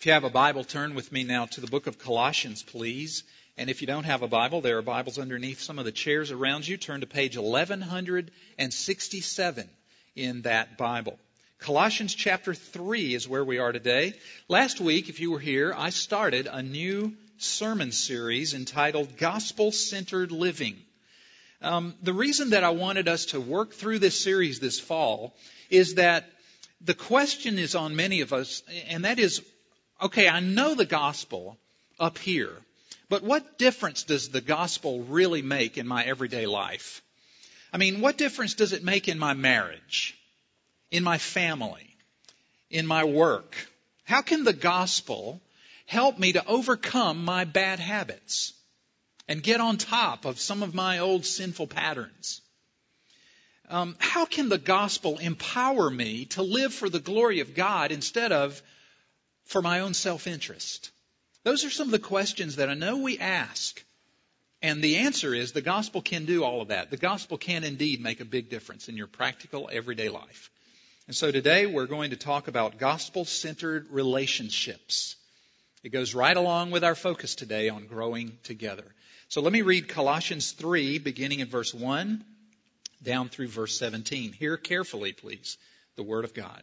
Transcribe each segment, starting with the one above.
If you have a Bible, turn with me now to the book of Colossians, please. And if you don't have a Bible, there are Bibles underneath some of the chairs around you. Turn to page 1167 in that Bible. Colossians chapter 3 is where we are today. Last week, if you were here, I started a new sermon series entitled Gospel Centered Living. Um, the reason that I wanted us to work through this series this fall is that the question is on many of us, and that is okay, I know the gospel up here, but what difference does the gospel really make in my everyday life? I mean, what difference does it make in my marriage, in my family, in my work? How can the gospel help me to overcome my bad habits and get on top of some of my old sinful patterns? Um, how can the gospel empower me to live for the glory of God instead of for my own self interest? Those are some of the questions that I know we ask. And the answer is the gospel can do all of that. The gospel can indeed make a big difference in your practical everyday life. And so today we're going to talk about gospel centered relationships. It goes right along with our focus today on growing together. So let me read Colossians 3, beginning in verse 1 down through verse 17. Hear carefully, please, the word of God.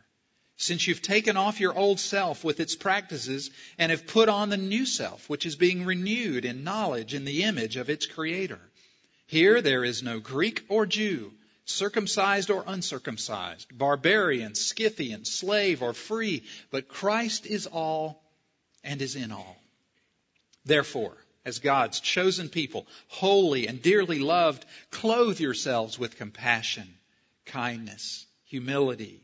since you've taken off your old self with its practices and have put on the new self, which is being renewed in knowledge in the image of its creator. Here there is no Greek or Jew, circumcised or uncircumcised, barbarian, Scythian, slave or free, but Christ is all and is in all. Therefore, as God's chosen people, holy and dearly loved, clothe yourselves with compassion, kindness, humility,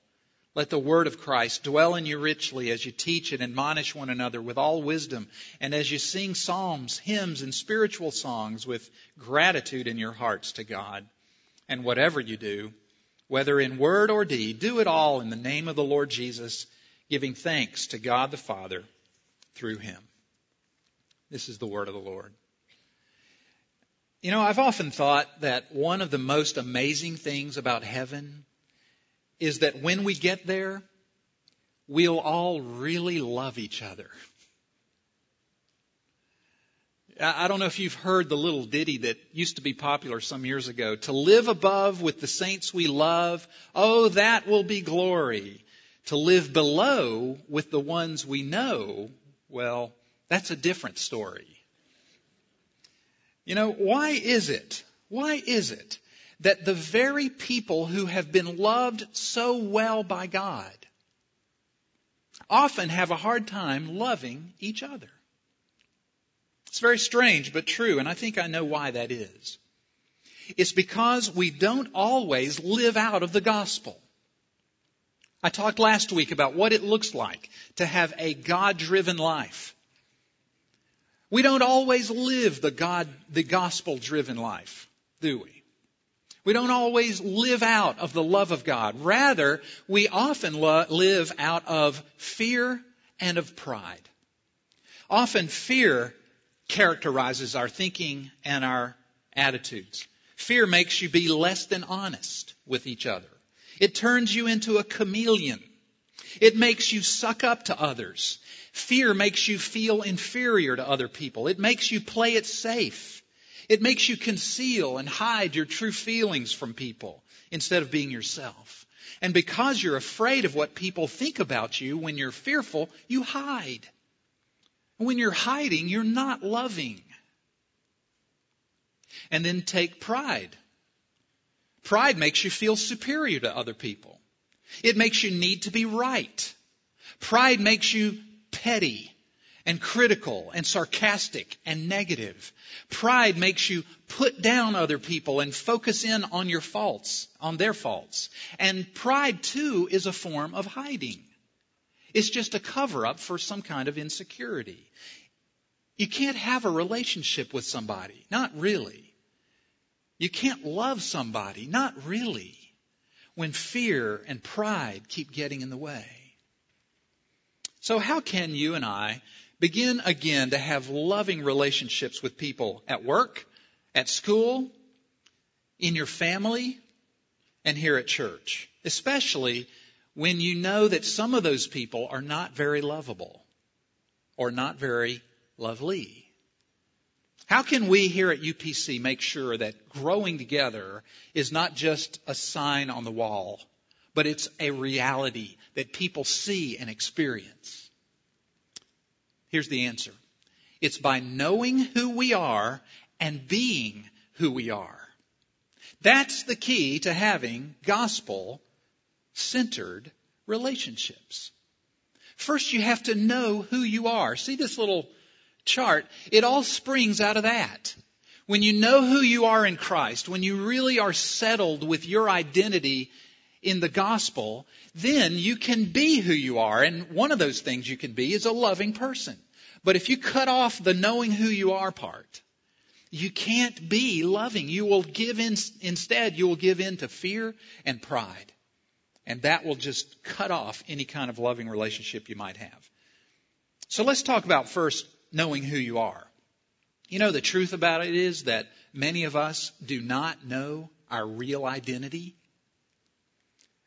Let the word of Christ dwell in you richly as you teach and admonish one another with all wisdom, and as you sing psalms, hymns, and spiritual songs with gratitude in your hearts to God. And whatever you do, whether in word or deed, do it all in the name of the Lord Jesus, giving thanks to God the Father through him. This is the word of the Lord. You know, I've often thought that one of the most amazing things about heaven is that when we get there, we'll all really love each other. I don't know if you've heard the little ditty that used to be popular some years ago. To live above with the saints we love, oh, that will be glory. To live below with the ones we know, well, that's a different story. You know, why is it? Why is it that the very people who have been loved so well by God often have a hard time loving each other. It's very strange, but true, and I think I know why that is. It's because we don't always live out of the gospel. I talked last week about what it looks like to have a God driven life. We don't always live the God, the gospel driven life, do we? We don't always live out of the love of God. Rather, we often lo- live out of fear and of pride. Often fear characterizes our thinking and our attitudes. Fear makes you be less than honest with each other. It turns you into a chameleon It makes you suck up to others. Fear makes you feel inferior to other people. It makes you play it safe. It makes you conceal and hide your true feelings from people instead of being yourself. And because you're afraid of what people think about you when you're fearful, you hide. When you're hiding, you're not loving. And then take pride. Pride makes you feel superior to other people. It makes you need to be right. Pride makes you petty and critical and sarcastic and negative. Pride makes you put down other people and focus in on your faults, on their faults. And pride too is a form of hiding. It's just a cover up for some kind of insecurity. You can't have a relationship with somebody. Not really. You can't love somebody. Not really. When fear and pride keep getting in the way. So how can you and I begin again to have loving relationships with people at work, at school, in your family, and here at church? Especially when you know that some of those people are not very lovable or not very lovely. How can we here at UPC make sure that growing together is not just a sign on the wall, but it's a reality that people see and experience? Here's the answer. It's by knowing who we are and being who we are. That's the key to having gospel centered relationships. First, you have to know who you are. See this little chart? It all springs out of that. When you know who you are in Christ, when you really are settled with your identity in the gospel, then you can be who you are. And one of those things you can be is a loving person. But if you cut off the knowing who you are part, you can't be loving. You will give in, instead, you will give in to fear and pride. And that will just cut off any kind of loving relationship you might have. So let's talk about first knowing who you are. You know, the truth about it is that many of us do not know our real identity.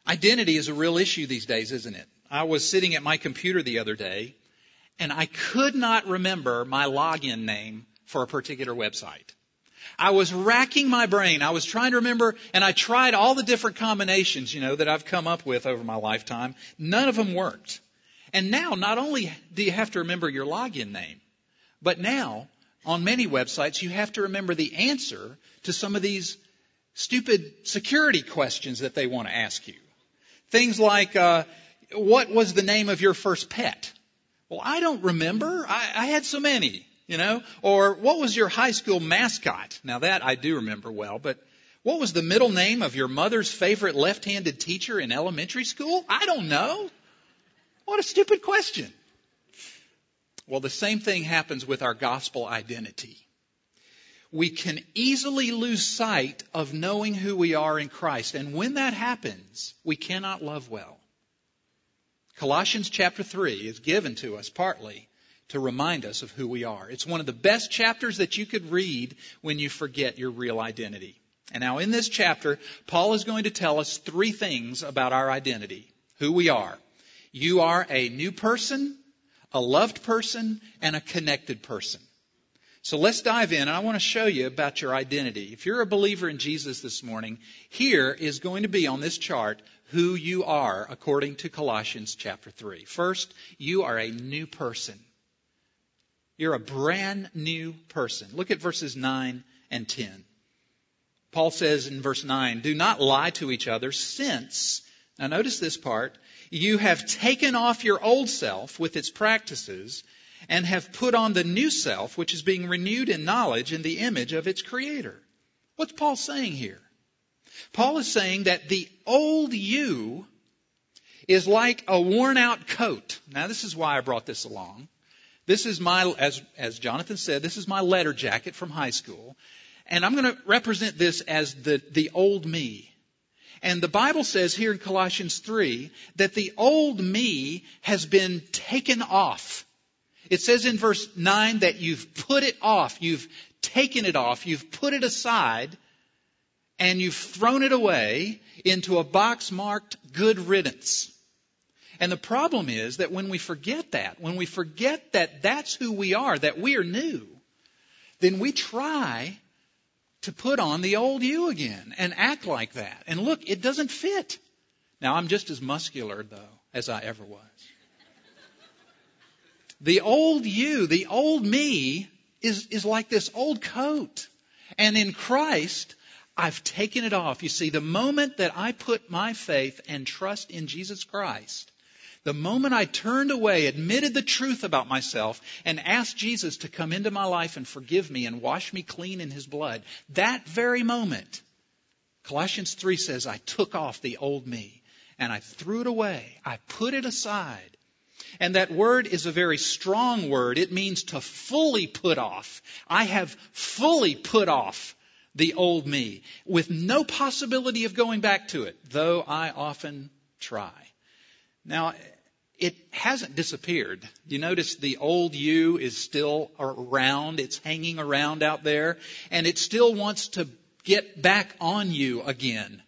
Identity is a real issue these days, isn't it? I was sitting at my computer the other day and I could not remember my login name for a particular website. I was racking my brain. I was trying to remember, and I tried all the different combinations, you know, that I've come up with over my lifetime. None of them worked. And now, not only do you have to remember your login name, but now, on many websites, you have to remember the answer to some of these stupid security questions that they want to ask you. Things like, uh, what was the name of your first pet? Well, I don't remember. I, I had so many you know? Or what was your high school mascot? Now that I do remember well, but what was the middle name of your mother's favorite left-handed teacher in elementary school? I don't know. What a stupid question. Well, the same thing happens with our gospel identity. We can easily lose sight of knowing who we are in Christ. And when that happens, we cannot love well. Colossians chapter 3 is given to us partly to remind us of who we are. It's one of the best chapters that you could read when you forget your real identity. And now in this chapter, Paul is going to tell us three things about our identity. Who we are. You are a new person, a loved person, and a connected person. So let's dive in and I want to show you about your identity. If you're a believer in Jesus this morning, here is going to be on this chart who you are according to Colossians chapter 3. First, you are a new person. You're a brand new person. Look at verses 9 and 10. Paul says in verse 9, do not lie to each other since, now notice this part, you have taken off your old self with its practices and have put on the new self, which is being renewed in knowledge in the image of its creator. What's Paul saying here? Paul is saying that the old you is like a worn out coat. Now this is why I brought this along. This is my, as, as Jonathan said, this is my letter jacket from high school. And I'm going to represent this as the, the old me. And the Bible says here in Colossians 3 that the old me has been taken off. It says in verse 9 that you've put it off. You've taken it off. You've put it aside and you've thrown it away into a box marked good riddance. And the problem is that when we forget that, when we forget that that's who we are, that we are new, then we try to put on the old you again and act like that. And look, it doesn't fit. Now, I'm just as muscular, though, as I ever was. The old you, the old me, is, is like this old coat. And in Christ, I've taken it off. You see, the moment that I put my faith and trust in Jesus Christ, the moment I turned away, admitted the truth about myself, and asked Jesus to come into my life and forgive me and wash me clean in his blood, that very moment, Colossians 3 says, I took off the old me and I threw it away. I put it aside. And that word is a very strong word. It means to fully put off. I have fully put off the old me with no possibility of going back to it, though I often try. Now, it hasn't disappeared. You notice the old you is still around. It's hanging around out there and it still wants to get back on you again.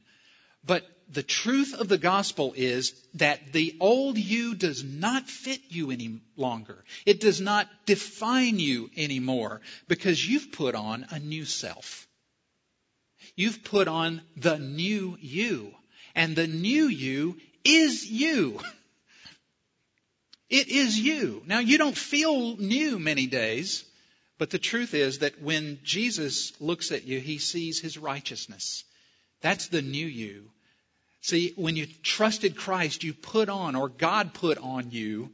But the truth of the gospel is that the old you does not fit you any longer. It does not define you anymore because you've put on a new self. You've put on the new you. And the new you is you. It is you. Now, you don't feel new many days, but the truth is that when Jesus looks at you, he sees his righteousness. That's the new you. See, when you trusted Christ, you put on, or God put on you,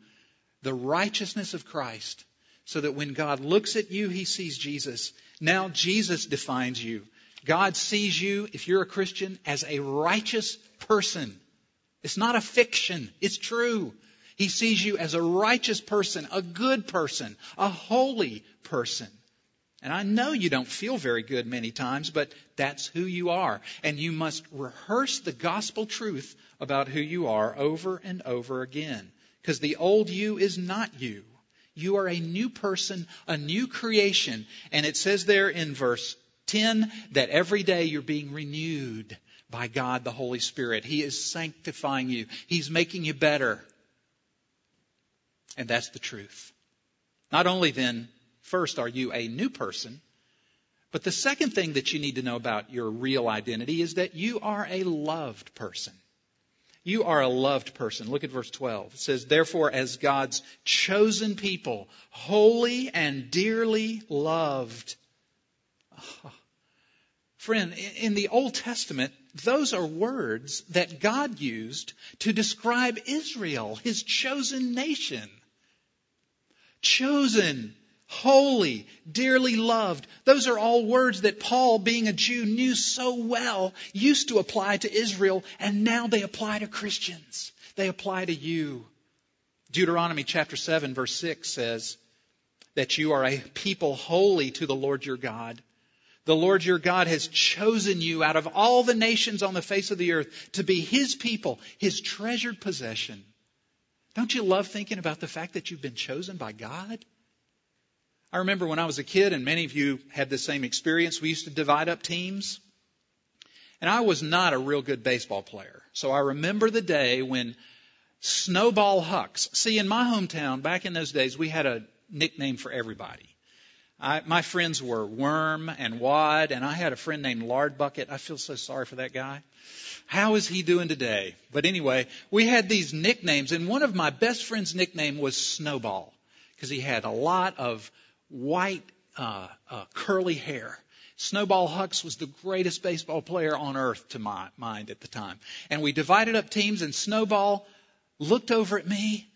the righteousness of Christ. So that when God looks at you, he sees Jesus. Now Jesus defines you. God sees you, if you're a Christian, as a righteous person. It's not a fiction. It's true. He sees you as a righteous person, a good person, a holy person. And I know you don't feel very good many times, but that's who you are. And you must rehearse the gospel truth about who you are over and over again. Because the old you is not you. You are a new person, a new creation. And it says there in verse 10 that every day you're being renewed by God the Holy Spirit. He is sanctifying you. He's making you better. And that's the truth. Not only then, first, are you a new person, but the second thing that you need to know about your real identity is that you are a loved person. You are a loved person. Look at verse 12. It says, Therefore, as God's chosen people, holy and dearly loved. Oh. Friend, in the Old Testament, those are words that God used to describe Israel, his chosen nation chosen, holy, dearly loved. Those are all words that Paul, being a Jew, knew so well, used to apply to Israel, and now they apply to Christians. They apply to you. Deuteronomy chapter 7 verse 6 says that you are a people holy to the Lord your God. The Lord your God has chosen you out of all the nations on the face of the earth to be His people, His treasured possession. Don't you love thinking about the fact that you've been chosen by God? I remember when I was a kid, and many of you had the same experience, we used to divide up teams. And I was not a real good baseball player. So I remember the day when Snowball Hucks, see, in my hometown, back in those days, we had a nickname for everybody. I, my friends were Worm and Wad, and I had a friend named Lard Bucket. I feel so sorry for that guy. How is he doing today? But anyway, we had these nicknames, and one of my best friend's nickname was Snowball because he had a lot of white, uh, uh, curly hair. Snowball Hucks was the greatest baseball player on earth to my mind at the time. And we divided up teams, and Snowball looked over at me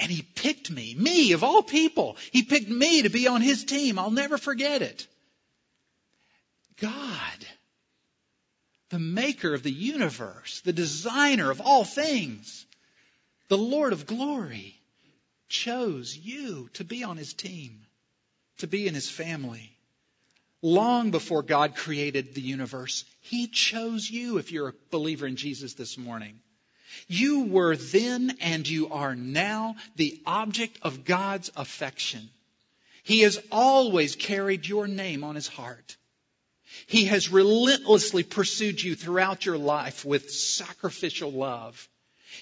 and he picked me, me of all people. He picked me to be on his team. I'll never forget it. God the maker of the universe, the designer of all things, the Lord of glory, chose you to be on his team, to be in his family. Long before God created the universe, he chose you if you're a believer in Jesus this morning. You were then and you are now the object of God's affection. He has always carried your name on his heart. He has relentlessly pursued you throughout your life with sacrificial love.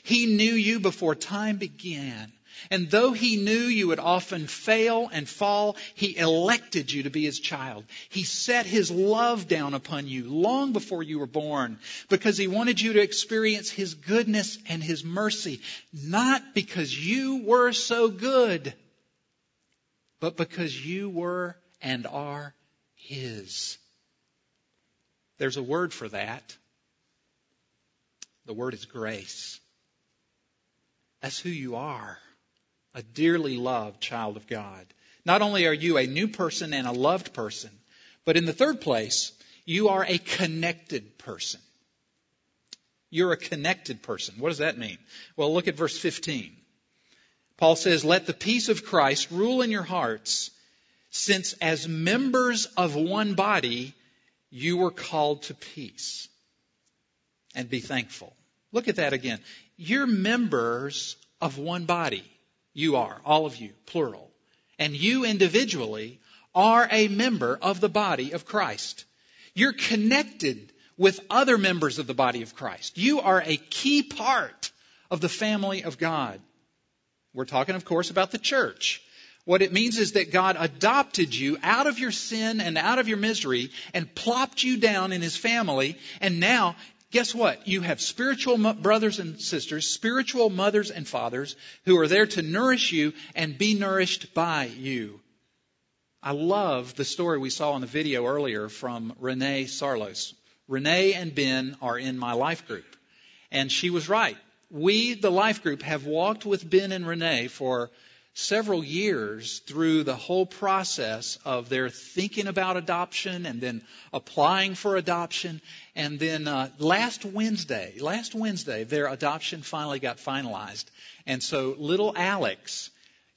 He knew you before time began. And though he knew you would often fail and fall, he elected you to be his child. He set his love down upon you long before you were born because he wanted you to experience his goodness and his mercy, not because you were so good, but because you were and are his. There's a word for that. The word is grace. That's who you are a dearly loved child of God. Not only are you a new person and a loved person, but in the third place, you are a connected person. You're a connected person. What does that mean? Well, look at verse 15. Paul says, Let the peace of Christ rule in your hearts, since as members of one body, you were called to peace. And be thankful. Look at that again. You're members of one body. You are, all of you, plural. And you individually are a member of the body of Christ. You're connected with other members of the body of Christ. You are a key part of the family of God. We're talking, of course, about the church. What it means is that God adopted you out of your sin and out of your misery and plopped you down in His family. And now guess what? You have spiritual brothers and sisters, spiritual mothers and fathers who are there to nourish you and be nourished by you. I love the story we saw in the video earlier from Renee Sarlos. Renee and Ben are in my life group. And she was right. We, the life group, have walked with Ben and Renee for several years through the whole process of their thinking about adoption and then applying for adoption. And then uh, last Wednesday, last Wednesday, their adoption finally got finalized. And so little Alex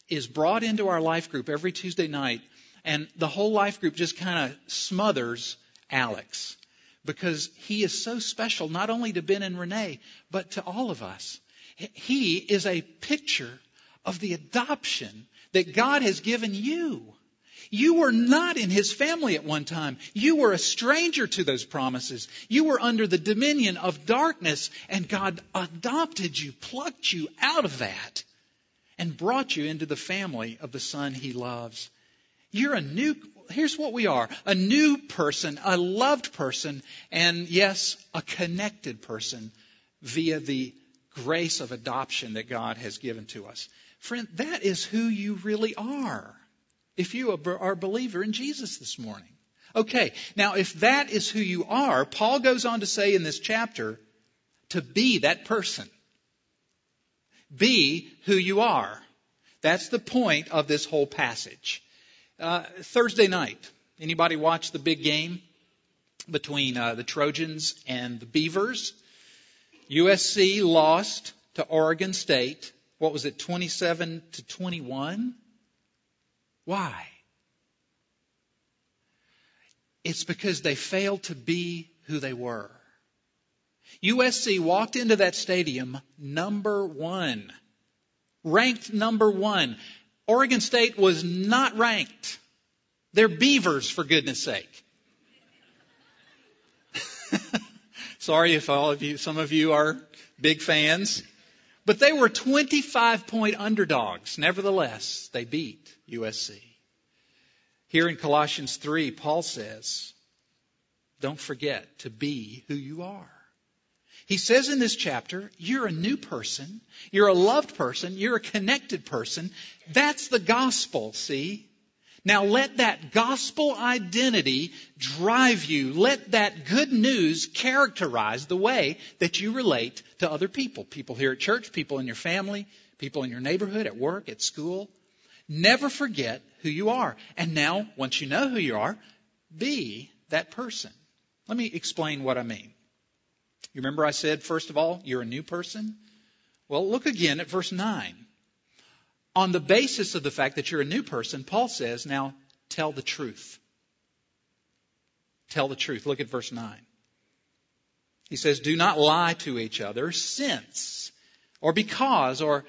is brought into our life group every Tuesday night, and the whole life group just kind of smothers Alex because he is so special, not only to Ben and Renee, but to all of us. He is a picture of the adoption that God has given you. You were not in his family at one time. You were a stranger to those promises. You were under the dominion of darkness, and God adopted you, plucked you out of that, and brought you into the family of the Son he loves. You're a new, here's what we are a new person, a loved person, and yes, a connected person via the grace of adoption that God has given to us. Friend, that is who you really are if you are a believer in Jesus this morning. Okay, now if that is who you are, Paul goes on to say in this chapter to be that person. Be who you are. That's the point of this whole passage. Uh, Thursday night, anybody watch the big game between uh, the Trojans and the Beavers? USC lost to Oregon State what was it, 27 to 21? Why? It's because they failed to be who they were. USC walked into that stadium number one, ranked number one. Oregon State was not ranked. They're beavers, for goodness sake. Sorry if all of you, some of you are big fans. But they were 25 point underdogs. Nevertheless, they beat USC. Here in Colossians 3, Paul says, don't forget to be who you are. He says in this chapter, you're a new person, you're a loved person, you're a connected person. That's the gospel, see? Now let that gospel identity drive you. Let that good news characterize the way that you relate to other people. People here at church, people in your family, people in your neighborhood, at work, at school. Never forget who you are. And now, once you know who you are, be that person. Let me explain what I mean. You remember I said, first of all, you're a new person? Well, look again at verse 9 on the basis of the fact that you're a new person, Paul says, now tell the truth. Tell the truth. Look at verse 9. He says, do not lie to each other since or because or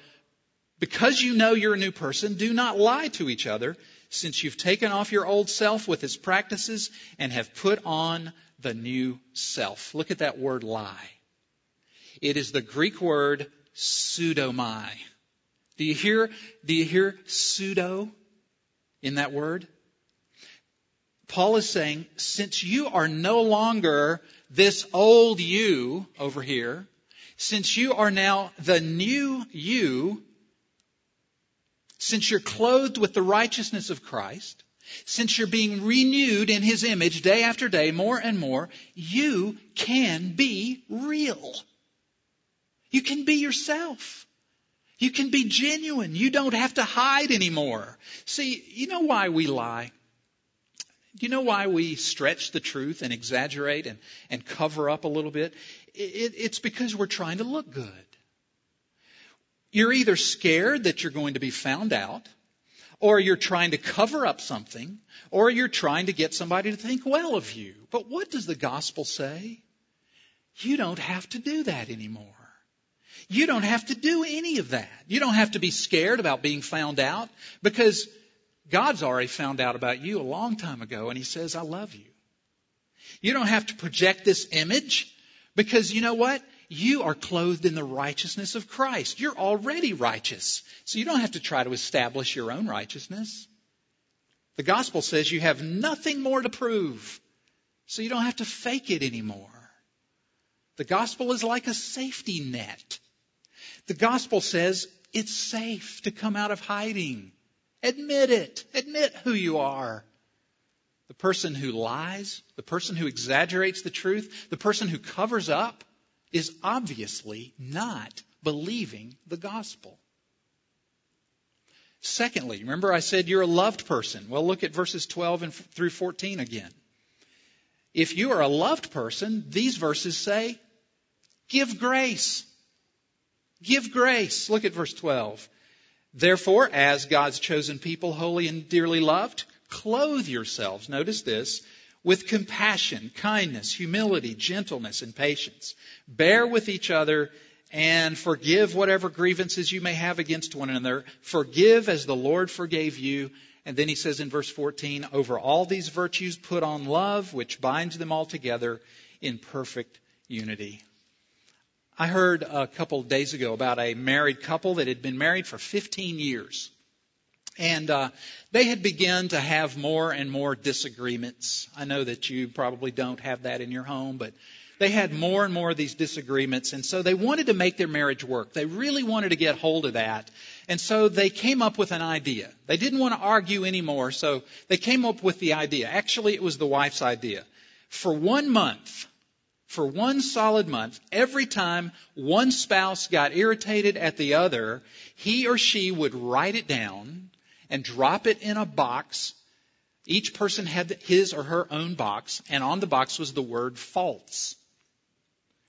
because you know you're a new person, do not lie to each other since you've taken off your old self with its practices and have put on the new self. Look at that word lie. It is the Greek word pseudomai. Do you hear, do you hear pseudo in that word? Paul is saying, since you are no longer this old you over here, since you are now the new you, since you're clothed with the righteousness of Christ, since you're being renewed in His image day after day, more and more, you can be real. You can be yourself. You can be genuine. You don't have to hide anymore. See, you know why we lie? Do you know why we stretch the truth and exaggerate and, and cover up a little bit? It, it's because we're trying to look good. You're either scared that you're going to be found out, or you're trying to cover up something, or you're trying to get somebody to think well of you. But what does the gospel say? You don't have to do that anymore. You don't have to do any of that. You don't have to be scared about being found out because God's already found out about you a long time ago and He says, I love you. You don't have to project this image because you know what? You are clothed in the righteousness of Christ. You're already righteous. So you don't have to try to establish your own righteousness. The gospel says you have nothing more to prove. So you don't have to fake it anymore. The gospel is like a safety net. The gospel says it's safe to come out of hiding. Admit it. Admit who you are. The person who lies, the person who exaggerates the truth, the person who covers up is obviously not believing the gospel. Secondly, remember I said you're a loved person. Well, look at verses 12 and through 14 again. If you are a loved person, these verses say, give grace. Give grace. Look at verse 12. Therefore, as God's chosen people, holy and dearly loved, clothe yourselves, notice this, with compassion, kindness, humility, gentleness, and patience. Bear with each other and forgive whatever grievances you may have against one another. Forgive as the Lord forgave you. And then he says in verse 14, over all these virtues put on love, which binds them all together in perfect unity. I heard a couple of days ago about a married couple that had been married for 15 years. And uh, they had begun to have more and more disagreements. I know that you probably don't have that in your home, but they had more and more of these disagreements. And so they wanted to make their marriage work. They really wanted to get hold of that. And so they came up with an idea. They didn't want to argue anymore, so they came up with the idea. Actually, it was the wife's idea. For one month, for one solid month, every time one spouse got irritated at the other, he or she would write it down and drop it in a box. Each person had his or her own box, and on the box was the word false.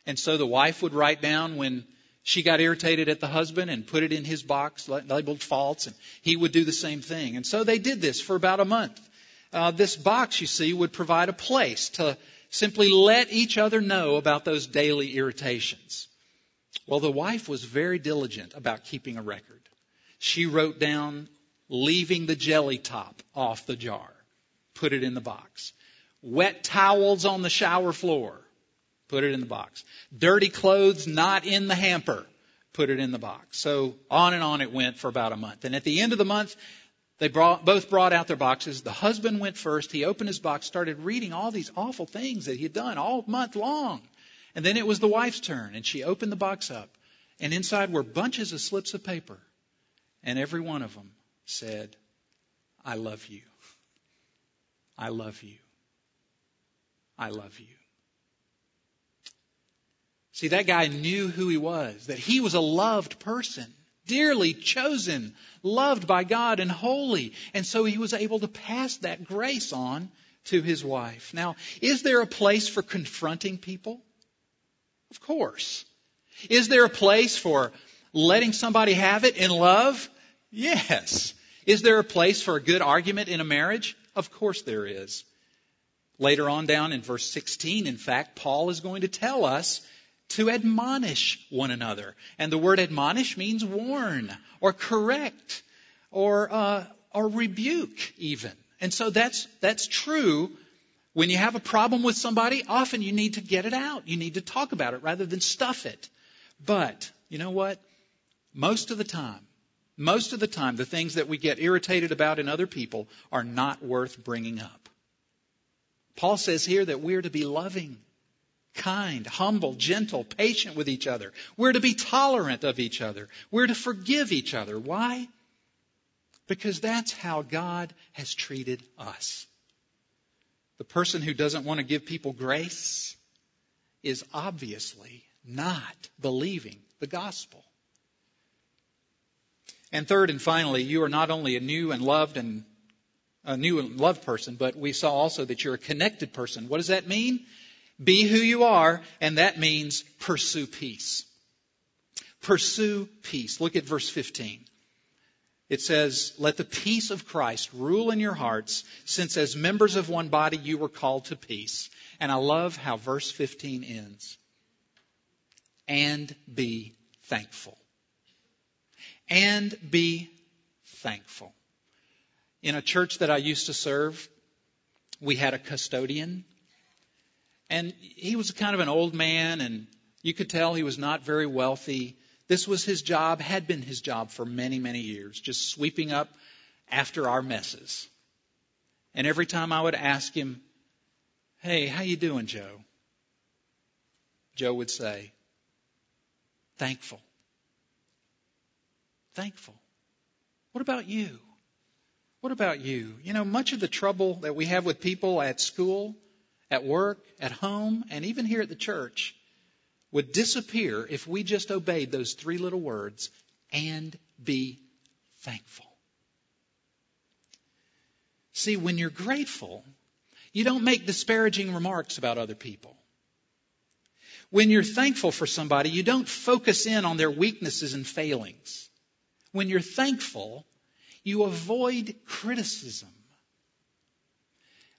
And so the wife would write down when she got irritated at the husband and put it in his box labeled false, and he would do the same thing. And so they did this for about a month. Uh, this box, you see, would provide a place to simply let each other know about those daily irritations. Well, the wife was very diligent about keeping a record. She wrote down leaving the jelly top off the jar, put it in the box. Wet towels on the shower floor, put it in the box. Dirty clothes not in the hamper, put it in the box. So on and on it went for about a month. And at the end of the month, they brought, both brought out their boxes. The husband went first. He opened his box, started reading all these awful things that he had done all month long. And then it was the wife's turn, and she opened the box up. And inside were bunches of slips of paper. And every one of them said, I love you. I love you. I love you. See, that guy knew who he was, that he was a loved person dearly chosen, loved by God, and holy. And so he was able to pass that grace on to his wife. Now, is there a place for confronting people? Of course. Is there a place for letting somebody have it in love? Yes. Is there a place for a good argument in a marriage? Of course there is. Later on down in verse 16, in fact, Paul is going to tell us to admonish one another. And the word admonish means warn or correct or, uh, or rebuke even. And so that's, that's true. When you have a problem with somebody, often you need to get it out. You need to talk about it rather than stuff it. But, you know what? most of the time, most of the time, the things that we get irritated about in other people are not worth bringing up. Paul says here that we're to be loving, kind, humble, gentle, patient with each other. We're to be tolerant of each other. We're to forgive each other. Why? Because that's how God has treated us. The person who doesn't want to give people grace is obviously not believing the gospel. And third and finally, you are not only a new and loved and a new and loved person, but we saw also that you're a connected person. What does that mean? Be who you are, and that means pursue peace. Pursue peace. Look at verse 15. It says, Let the peace of Christ rule in your hearts, since as members of one body you were called to peace. And I love how verse 15 ends. And be thankful. And be thankful. In a church that I used to serve, we had a custodian. And he was kind of an old man, and you could tell he was not very wealthy. This was his job, had been his job for many, many years, just sweeping up after our messes. And every time I would ask him, "Hey, how you doing, Joe?" Joe would say, "Thankful." Thankful. What about you? What about you? You know, much of the trouble that we have with people at school, at work, at home, and even here at the church would disappear if we just obeyed those three little words and be thankful. See, when you're grateful, you don't make disparaging remarks about other people. When you're thankful for somebody, you don't focus in on their weaknesses and failings. When you're thankful, you avoid criticism.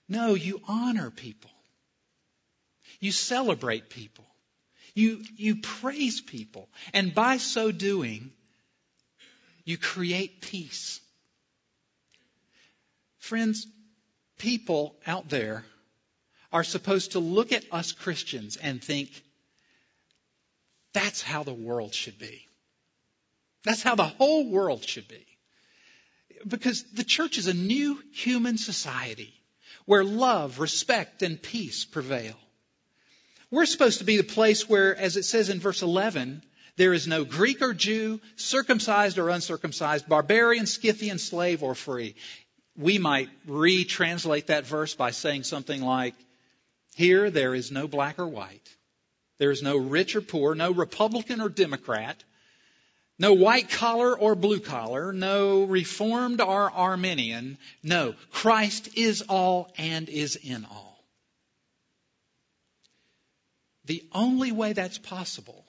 No, you honor people. You celebrate people. You, you praise people. And by so doing, you create peace. Friends, people out there are supposed to look at us Christians and think, that's how the world should be. That's how the whole world should be. Because the church is a new human society where love, respect, and peace prevail. We're supposed to be the place where, as it says in verse 11, there is no Greek or Jew, circumcised or uncircumcised, barbarian, Scythian, slave or free. We might retranslate that verse by saying something like, Here there is no black or white. There is no rich or poor, no Republican or Democrat, no white collar or blue collar, no Reformed or Arminian. No, Christ is all and is in all. The only way that's possible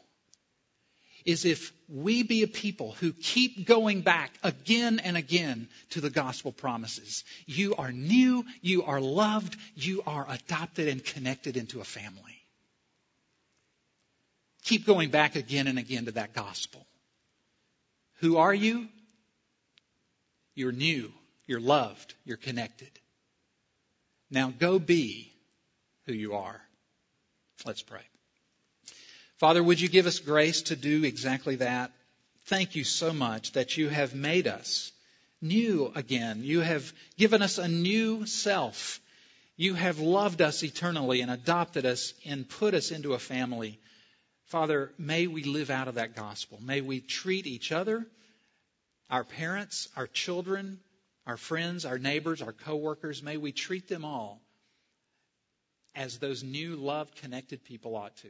is if we be a people who keep going back again and again to the gospel promises. You are new, you are loved, you are adopted and connected into a family. Keep going back again and again to that gospel. Who are you? You're new, you're loved, you're connected. Now go be who you are. Let's pray. Father, would you give us grace to do exactly that? Thank you so much that you have made us new again. You have given us a new self. You have loved us eternally and adopted us and put us into a family. Father, may we live out of that gospel. May we treat each other, our parents, our children, our friends, our neighbors, our coworkers, may we treat them all as those new, loved, connected people ought to.